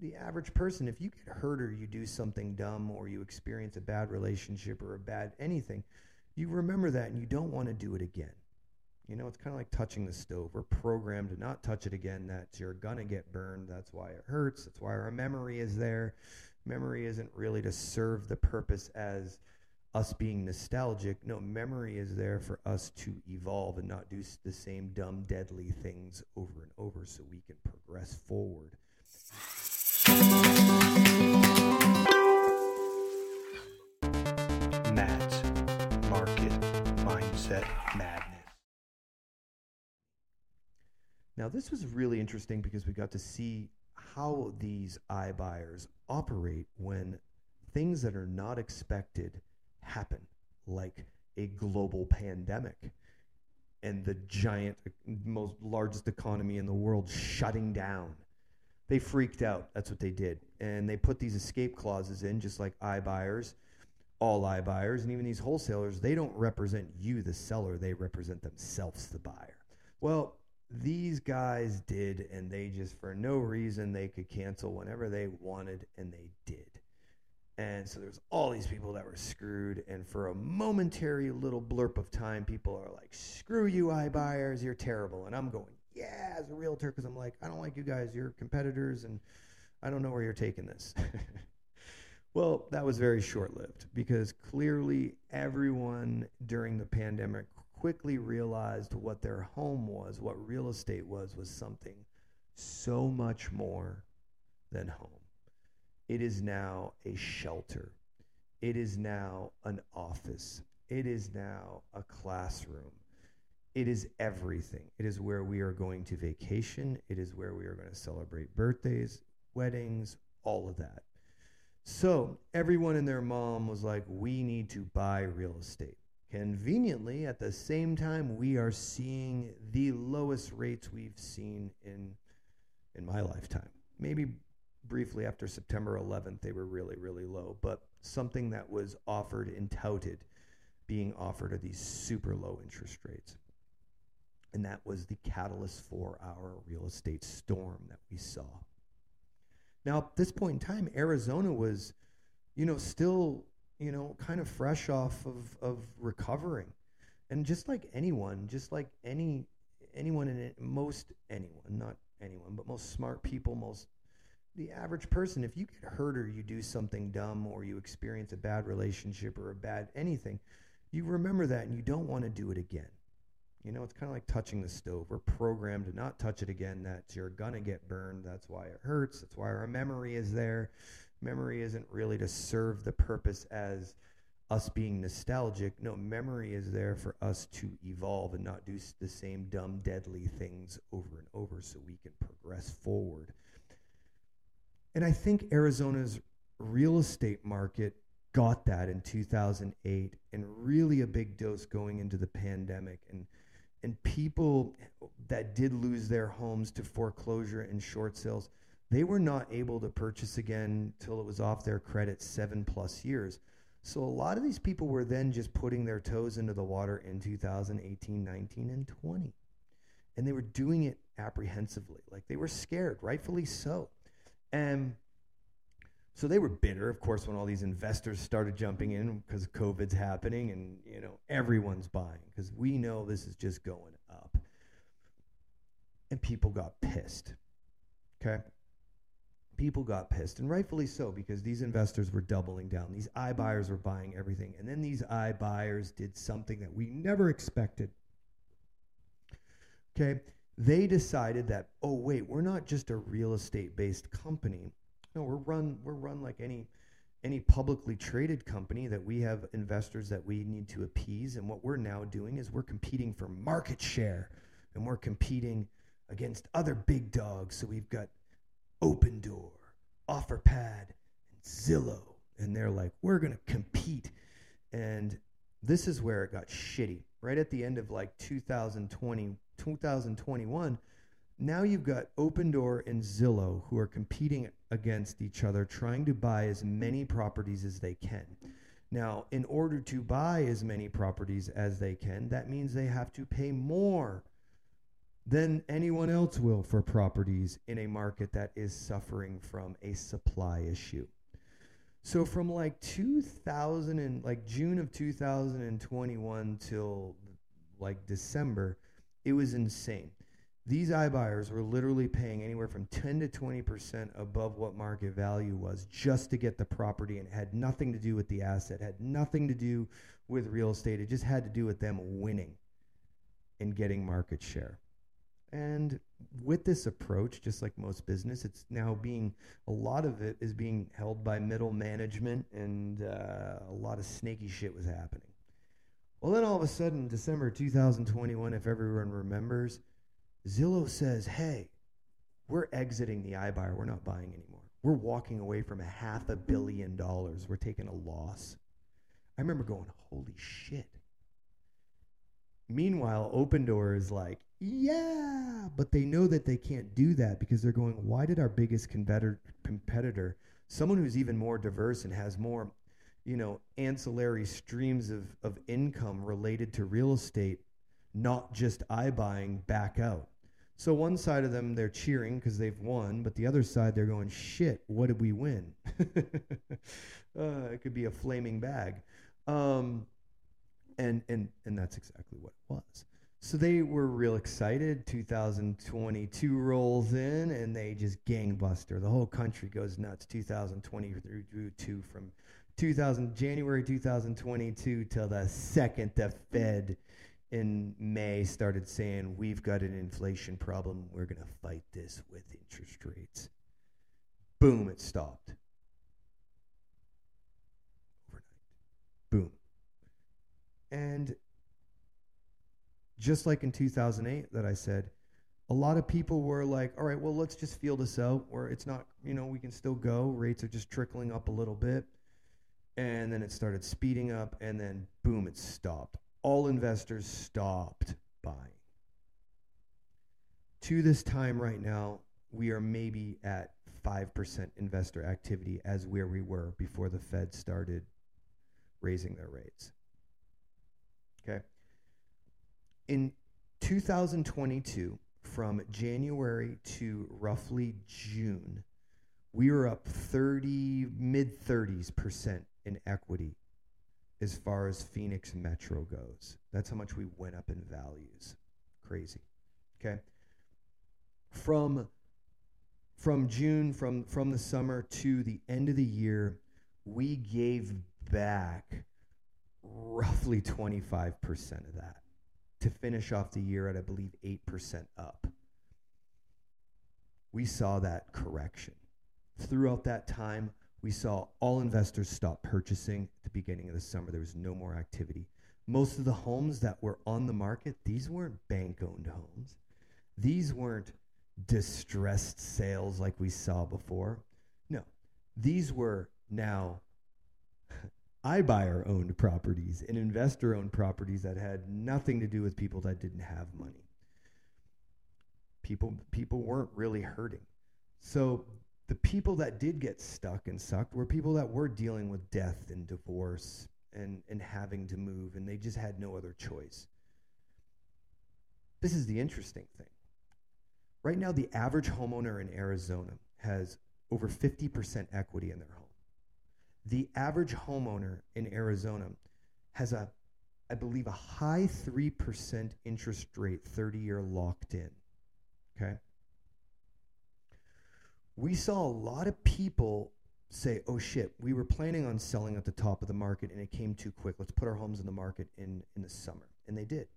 the average person, if you get hurt or you do something dumb or you experience a bad relationship or a bad anything, you remember that and you don't want to do it again. You know, it's kind of like touching the stove. We're programmed to not touch it again. That you're going to get burned. That's why it hurts. That's why our memory is there. Memory isn't really to serve the purpose as us being nostalgic. No, memory is there for us to evolve and not do the same dumb, deadly things over and over so we can progress forward. Market Mindset Madness. Now, this was really interesting because we got to see how these iBuyers operate when things that are not expected happen, like a global pandemic and the giant, most largest economy in the world shutting down. They freaked out. That's what they did. And they put these escape clauses in, just like iBuyers, all iBuyers, and even these wholesalers. They don't represent you, the seller, they represent themselves, the buyer. Well, these guys did, and they just, for no reason, they could cancel whenever they wanted, and they did. And so there's all these people that were screwed. And for a momentary little blurb of time, people are like, screw you, iBuyers, you're terrible. And I'm going, yeah, as a realtor, because I'm like, I don't like you guys, you're competitors, and I don't know where you're taking this. well, that was very short lived because clearly everyone during the pandemic quickly realized what their home was, what real estate was, was something so much more than home. It is now a shelter. It is now an office. It is now a classroom. It is everything. It is where we are going to vacation. It is where we are going to celebrate birthdays, weddings, all of that. So everyone and their mom was like, we need to buy real estate. Conveniently, at the same time, we are seeing the lowest rates we've seen in in my lifetime. Maybe briefly after September 11th, they were really, really low, but something that was offered and touted being offered at these super low interest rates. And that was the catalyst for our real estate storm that we saw. Now, at this point in time, Arizona was, you know, still, you know, kind of fresh off of, of recovering. And just like anyone, just like any anyone in it, most anyone, not anyone, but most smart people, most the average person, if you get hurt or you do something dumb or you experience a bad relationship or a bad anything, you remember that and you don't want to do it again. You know, it's kind of like touching the stove. We're programmed to not touch it again. That you're to get burned. That's why it hurts. That's why our memory is there. Memory isn't really to serve the purpose as us being nostalgic. No, memory is there for us to evolve and not do the same dumb, deadly things over and over so we can progress forward. And I think Arizona's real estate market got that in 2008 and really a big dose going into the pandemic and and people that did lose their homes to foreclosure and short sales they were not able to purchase again till it was off their credit 7 plus years. So a lot of these people were then just putting their toes into the water in 2018 19 and 20 and they were doing it apprehensively. Like they were scared rightfully so. And so they were bitter, of course, when all these investors started jumping in because COVID's happening and, you know, everyone's buying because we know this is just going up. And people got pissed. Okay? People got pissed, and rightfully so, because these investors were doubling down. These iBuyers were buying everything. And then these iBuyers did something that we never expected. Okay? they decided that oh wait we're not just a real estate based company no we're run we're run like any any publicly traded company that we have investors that we need to appease. And what we're now doing is we're competing for market share and we're competing against other big dogs. So we've got Opendoor offerpad and zillow. And they're like we're going to compete. And this is where it got shitty. Right at the end of like 2020 2021, now you've got Opendoor and Zillow who are competing against each other, trying to buy as many properties as they can. Now, in order to buy as many properties as they can, that means they have to pay more than anyone else will for properties in a market that is suffering from a supply issue. So from like 2000 and like June of 2021 till like December, it was insane. These iBuyers were literally paying anywhere from 10 to 20% above what market value was just to get the property and it had nothing to do with the asset, had nothing to do with real estate. It just had to do with them winning and getting market share. And with this approach, just like most business, it's now being a lot of it is being held by middle management, and uh, a lot of snaky shit was happening. Well, then all of a sudden, December 2021, if everyone remembers, Zillow says, "Hey, we're exiting the iBuyer. We're not buying anymore. We're walking away from a half a billion dollars. We're taking a loss." I remember going, "Holy shit!" Meanwhile, Opendoor is like, yeah, but they know that they can't do that because they're going, why did our biggest competitor, competitor someone who's even more diverse and has more, you know, ancillary streams of, of income related to real estate, not just iBuying, back out? So one side of them, they're cheering because they've won, but the other side, they're going, shit, what did we win? uh, it could be a flaming bag. Um, and and and that's exactly what it was. So they were real excited. 2022 rolls in and they just gangbuster. The whole country goes nuts. 2022 from 2000 January 2022 till the second the Fed in May started saying we've got an inflation problem. We're going to fight this with interest rates. Boom, it stopped. Overnight. Boom. And just like in 2008 that I said, a lot of people were like, all right, well, let's just feel this out where it's not, you know, we can still go. Rates are just trickling up a little bit. And then it started speeding up, and then boom, it stopped. All investors stopped buying. To this time right now, we are maybe at 5% investor activity as where we were before the Fed started raising their rates. Okay. In 2022, from January to roughly June, we were up 30, mid 30s percent in equity as far as Phoenix Metro goes. That's how much we went up in values. Crazy. Okay. From from June, from from the summer to the end of the year, we gave back roughly 25% of that to finish off the year at, I believe, 8% up. We saw that correction. Throughout that time, we saw all investors stop purchasing at the beginning of the summer. There was no more activity. Most of the homes that were on the market, these weren't bank owned homes. These weren't distressed sales like we saw before. No, these were now iBuyer owned properties and investor owned properties that had nothing to do with people that didn't have money. People people weren't really hurting. So the people that did get stuck and sucked were people that were dealing with death and divorce and, and having to move, and they just had no other choice. This is the interesting thing. Right now, the average homeowner in Arizona has over 50% equity in their home the average homeowner in Arizona has a, I believe, a high 3% interest rate, 30 year locked in. Okay. We saw a lot of people say, oh shit, we were planning on selling at the top of the market and it came too quick. Let's put our homes in the market in, in the summer. And they did.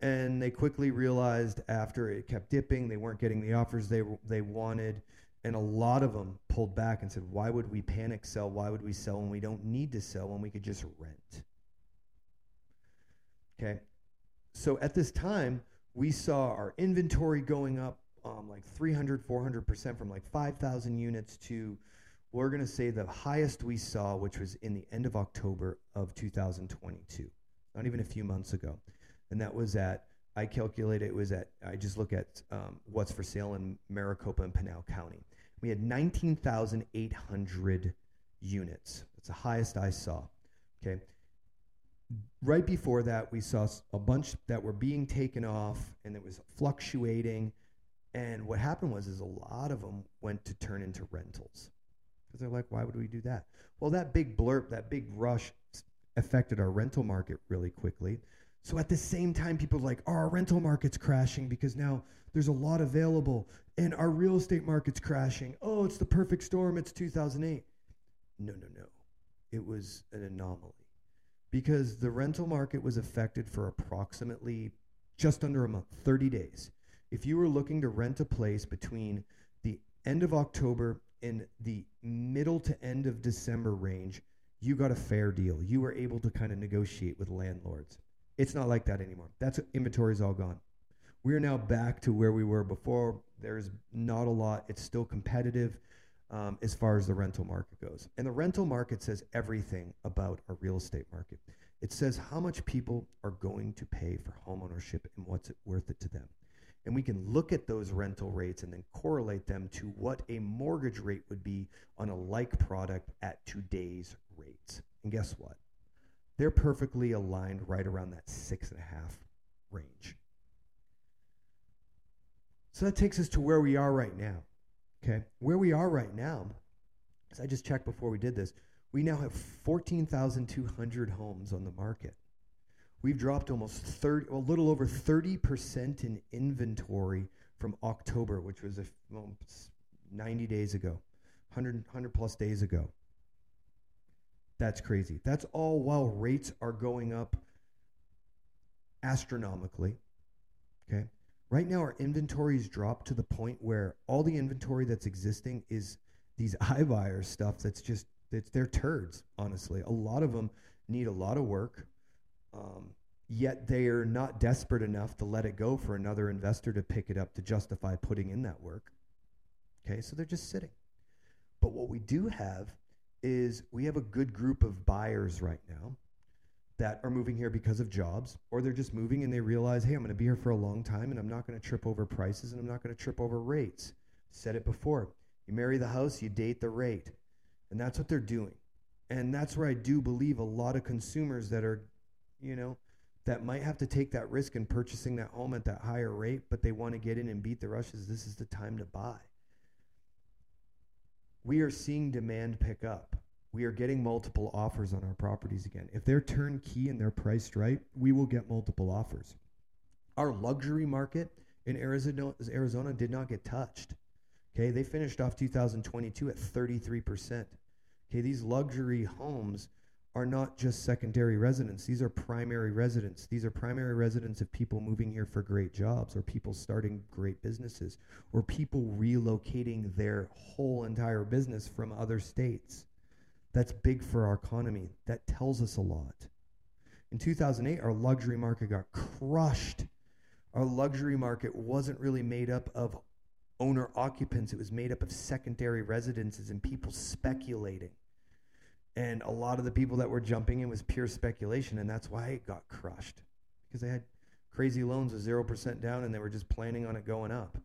And they quickly realized after it kept dipping, they weren't getting the offers they, they wanted. And a lot of them pulled back and said, why would we panic sell? Why would we sell when we don't need to sell when we could just rent? Okay. So at this time, we saw our inventory going up um, like 300, 400% from like 5,000 units to, we're going to say the highest we saw, which was in the end of October of 2022, not even a few months ago. And that was at, I calculate it was at, I just look at um, what's for sale in Maricopa and Pinal County. We had 19,800 units. That's the highest I saw. Okay. right before that, we saw a bunch that were being taken off, and it was fluctuating. And what happened was, is a lot of them went to turn into rentals because they're like, why would we do that? Well, that big blurb, that big rush, affected our rental market really quickly. So at the same time, people are like, oh, our rental market's crashing because now there's a lot available, and our real estate market's crashing. Oh, it's the perfect storm. It's 2008. No, no, no. It was an anomaly because the rental market was affected for approximately just under a month, 30 days. If you were looking to rent a place between the end of October and the middle to end of December range, you got a fair deal. You were able to kind of negotiate with landlords. It's not like that anymore. That's inventory is all gone. We are now back to where we were before. There's not a lot. It's still competitive um, as far as the rental market goes. And the rental market says everything about our real estate market. It says how much people are going to pay for homeownership and what's it worth it to them. And we can look at those rental rates and then correlate them to what a mortgage rate would be on a like product at today's rates. And guess what? They're perfectly aligned right around that six and a half range. So that takes us to where we are right now. Okay. Where we are right now, as I just checked before we did this, we now have 14,200 homes on the market. We've dropped almost 30, a little over 30% in inventory from October, which was a, well, 90 days ago, 100, 100 plus days ago. That's crazy. That's all while rates are going up astronomically. Okay. Right now, our inventory's dropped to the point where all the inventory that's existing is these iBuyer stuff that's just, it's their turds, honestly. A lot of them need a lot of work, um, yet they are not desperate enough to let it go for another investor to pick it up to justify putting in that work. Okay, so they're just sitting. But what we do have is we have a good group of buyers right now that are moving here because of jobs, or they're just moving and they realize, hey, I'm going to be here for a long time and I'm not going to trip over prices and I'm not going to trip over rates. Said it before. You marry the house, you date the rate. And that's what they're doing. And that's where I do believe a lot of consumers that are, you know, that might have to take that risk in purchasing that home at that higher rate, but they want to get in and beat the rushes. This is the time to buy. We are seeing demand pick up we are getting multiple offers on our properties again. If they're turnkey and they're priced right, we will get multiple offers. Our luxury market in Arizona, Arizona did not get touched. Okay, they finished off 2022 at 33%. Okay, these luxury homes are not just secondary residents. These are primary residents. These are primary residents of people moving here for great jobs or people starting great businesses or people relocating their whole entire business from other states. That's big for our economy. That tells us a lot. In 2008, our luxury market got crushed. Our luxury market wasn't really made up of owner occupants, it was made up of secondary residences and people speculating. And a lot of the people that were jumping in was pure speculation, and that's why it got crushed because they had crazy loans with 0% down and they were just planning on it going up.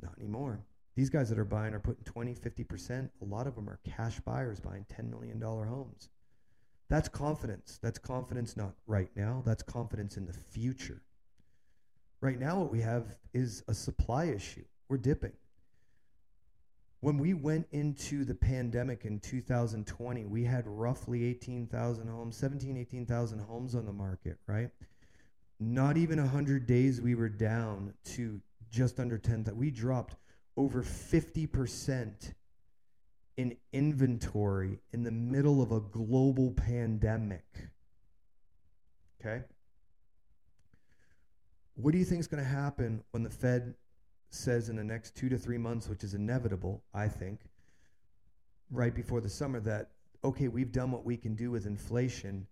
Not anymore. These guys that are buying are putting 20, 50%. A lot of them are cash buyers buying $10 million homes. That's confidence. That's confidence not right now. That's confidence in the future. Right now, what we have is a supply issue. We're dipping. When we went into the pandemic in 2020, we had roughly 18,000 homes, 17, 18,000 homes on the market, right? Not even 100 days we were down to just under 10,000. We dropped over 50% in inventory in the middle of a global pandemic. Okay? What do you think is going to happen when the Fed says in the next two to three months, which is inevitable, I think, right before the summer, that, okay, we've done what we can do with inflation,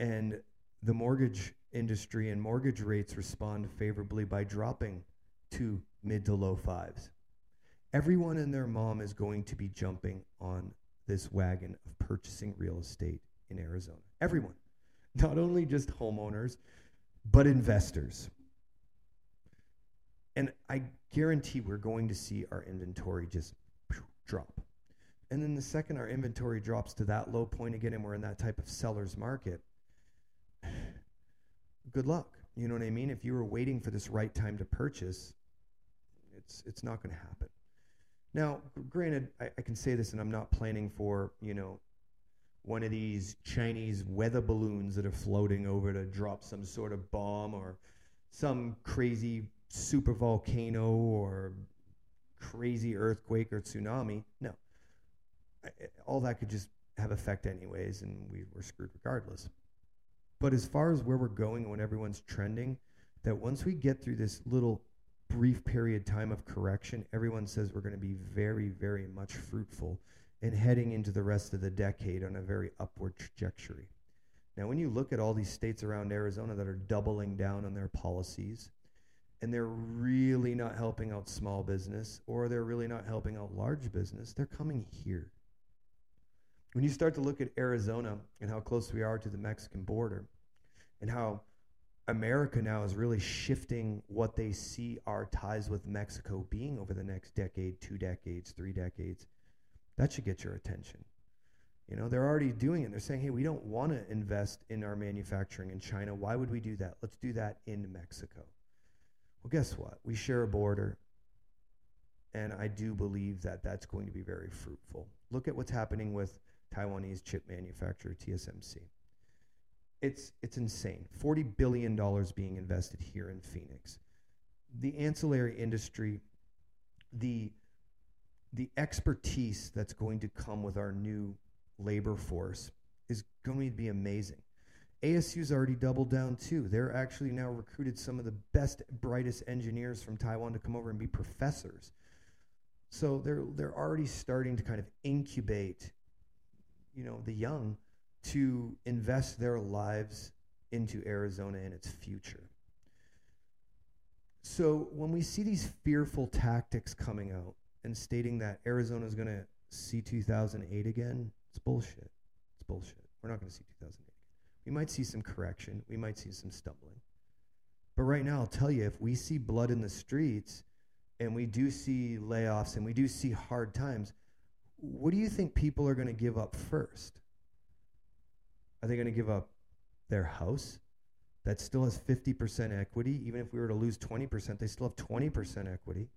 and the mortgage industry and mortgage rates respond favorably by dropping to mid to low fives. Everyone and their mom is going to be jumping on this wagon of purchasing real estate in Arizona. Everyone. Not only just homeowners, but investors. And I guarantee we're going to see our inventory just drop. And then the second our inventory drops to that low point again and we're in that type of seller's market, good luck. You know what I mean? If you were waiting for this right time to purchase, it's it's not going to happen. Now, granted, I, I can say this, and I'm not planning for you know one of these Chinese weather balloons that are floating over to drop some sort of bomb or some crazy super volcano or crazy earthquake or tsunami. No, all that could just have effect anyways, and we were screwed regardless. But as far as where we're going and when everyone's trending, that once we get through this little brief period time of correction, everyone says we're going to be very, very much fruitful and heading into the rest of the decade on a very upward trajectory. Now, when you look at all these states around Arizona that are doubling down on their policies, and they're really not helping out small business or they're really not helping out large business, they're coming here. When you start to look at Arizona and how close we are to the Mexican border and how America now is really shifting what they see our ties with Mexico being over the next decade, two decades, three decades, that should get your attention. You know, they're already doing it. They're saying, hey, we don't want to invest in our manufacturing in China. Why would we do that? Let's do that in Mexico. Well, guess what? We share a border, and I do believe that that's going to be very fruitful. Look at what's happening with Taiwanese chip manufacturer TSMC. It's it's insane. Forty billion dollars being invested here in Phoenix. The ancillary industry, the the expertise that's going to come with our new labor force is going to be amazing. ASU's already doubled down too. They're actually now recruited some of the best, brightest engineers from Taiwan to come over and be professors. So they're they're already starting to kind of incubate, you know, the young to invest their lives into Arizona and its future. So when we see these fearful tactics coming out and stating that Arizona is going to see 2008 again, it's bullshit. It's bullshit. We're not going to see 2008. We might see some correction. We might see some stumbling. But right now, I'll tell you, if we see blood in the streets and we do see layoffs and we do see hard times, what do you think people are going to give up first? Are they going to give up their house that still has 50% equity? Even if we were to lose 20%, they still have 20% equity.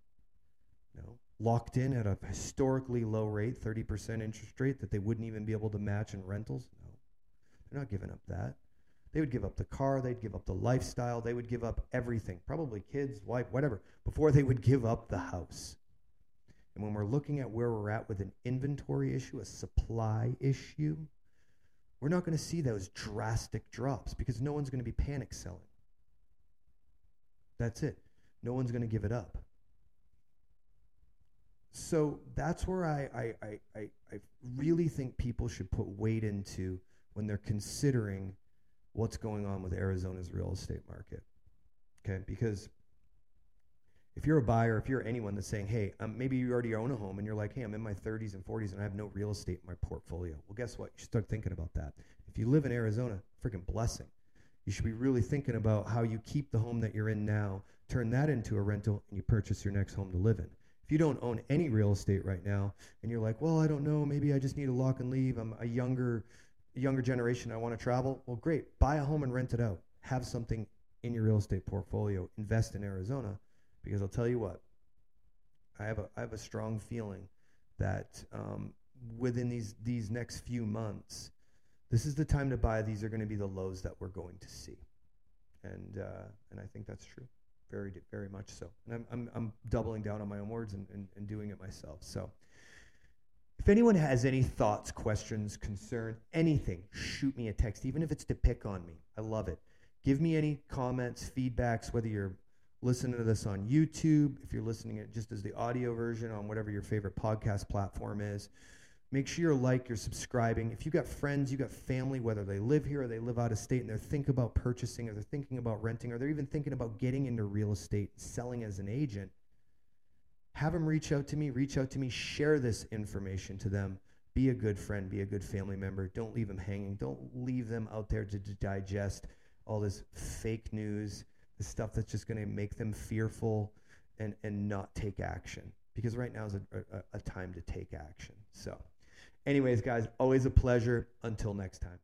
No. Locked in at a historically low rate, 30% interest rate that they wouldn't even be able to match in rentals? No. They're not giving up that. They would give up the car, they'd give up the lifestyle, they would give up everything, probably kids, wife, whatever, before they would give up the house. And when we're looking at where we're at with an inventory issue, a supply issue, we're not going to see those drastic drops because no one's going to be panic selling. That's it. No one's going to give it up. So that's where I, I, I, I, really think people should put weight into when they're considering what's going on with Arizona's real estate market. Okay, because if you're a buyer, if you're anyone that's saying, hey, um, maybe you already own a home and you're like, hey, I'm in my 30s and 40s and I have no real estate in my portfolio. Well, guess what? You should start thinking about that. If you live in Arizona, freaking blessing. You should be really thinking about how you keep the home that you're in now, turn that into a rental, and you purchase your next home to live in. If you don't own any real estate right now and you're like, well, I don't know, maybe I just need a lock and leave, I'm a younger younger generation, I want to travel. Well, great. Buy a home and rent it out. Have something in your real estate portfolio. Invest in Arizona, because I'll tell you what. I have a I have a strong feeling that um, within these these next few months, this is the time to buy. These are going to be the lows that we're going to see, and uh, and I think that's true, very very much so. And I'm I'm, I'm doubling down on my own words and, and, and doing it myself. So. If anyone has any thoughts, questions, concern, anything, shoot me a text, even if it's to pick on me. I love it. Give me any comments, feedbacks, whether you're listening to this on YouTube, if you're listening it just as the audio version on whatever your favorite podcast platform is. Make sure you're like, you're subscribing. If you've got friends, you've got family, whether they live here or they live out of state and they're thinking about purchasing or they're thinking about renting or they're even thinking about getting into real estate, selling as an agent, have them reach out to me, reach out to me, share this information to them. Be a good friend, be a good family member. Don't leave them hanging. Don't leave them out there to, to digest all this fake news, the stuff that's just going to make them fearful and, and not take action. Because right now is a, a, a time to take action. So, anyways, guys, always a pleasure. Until next time.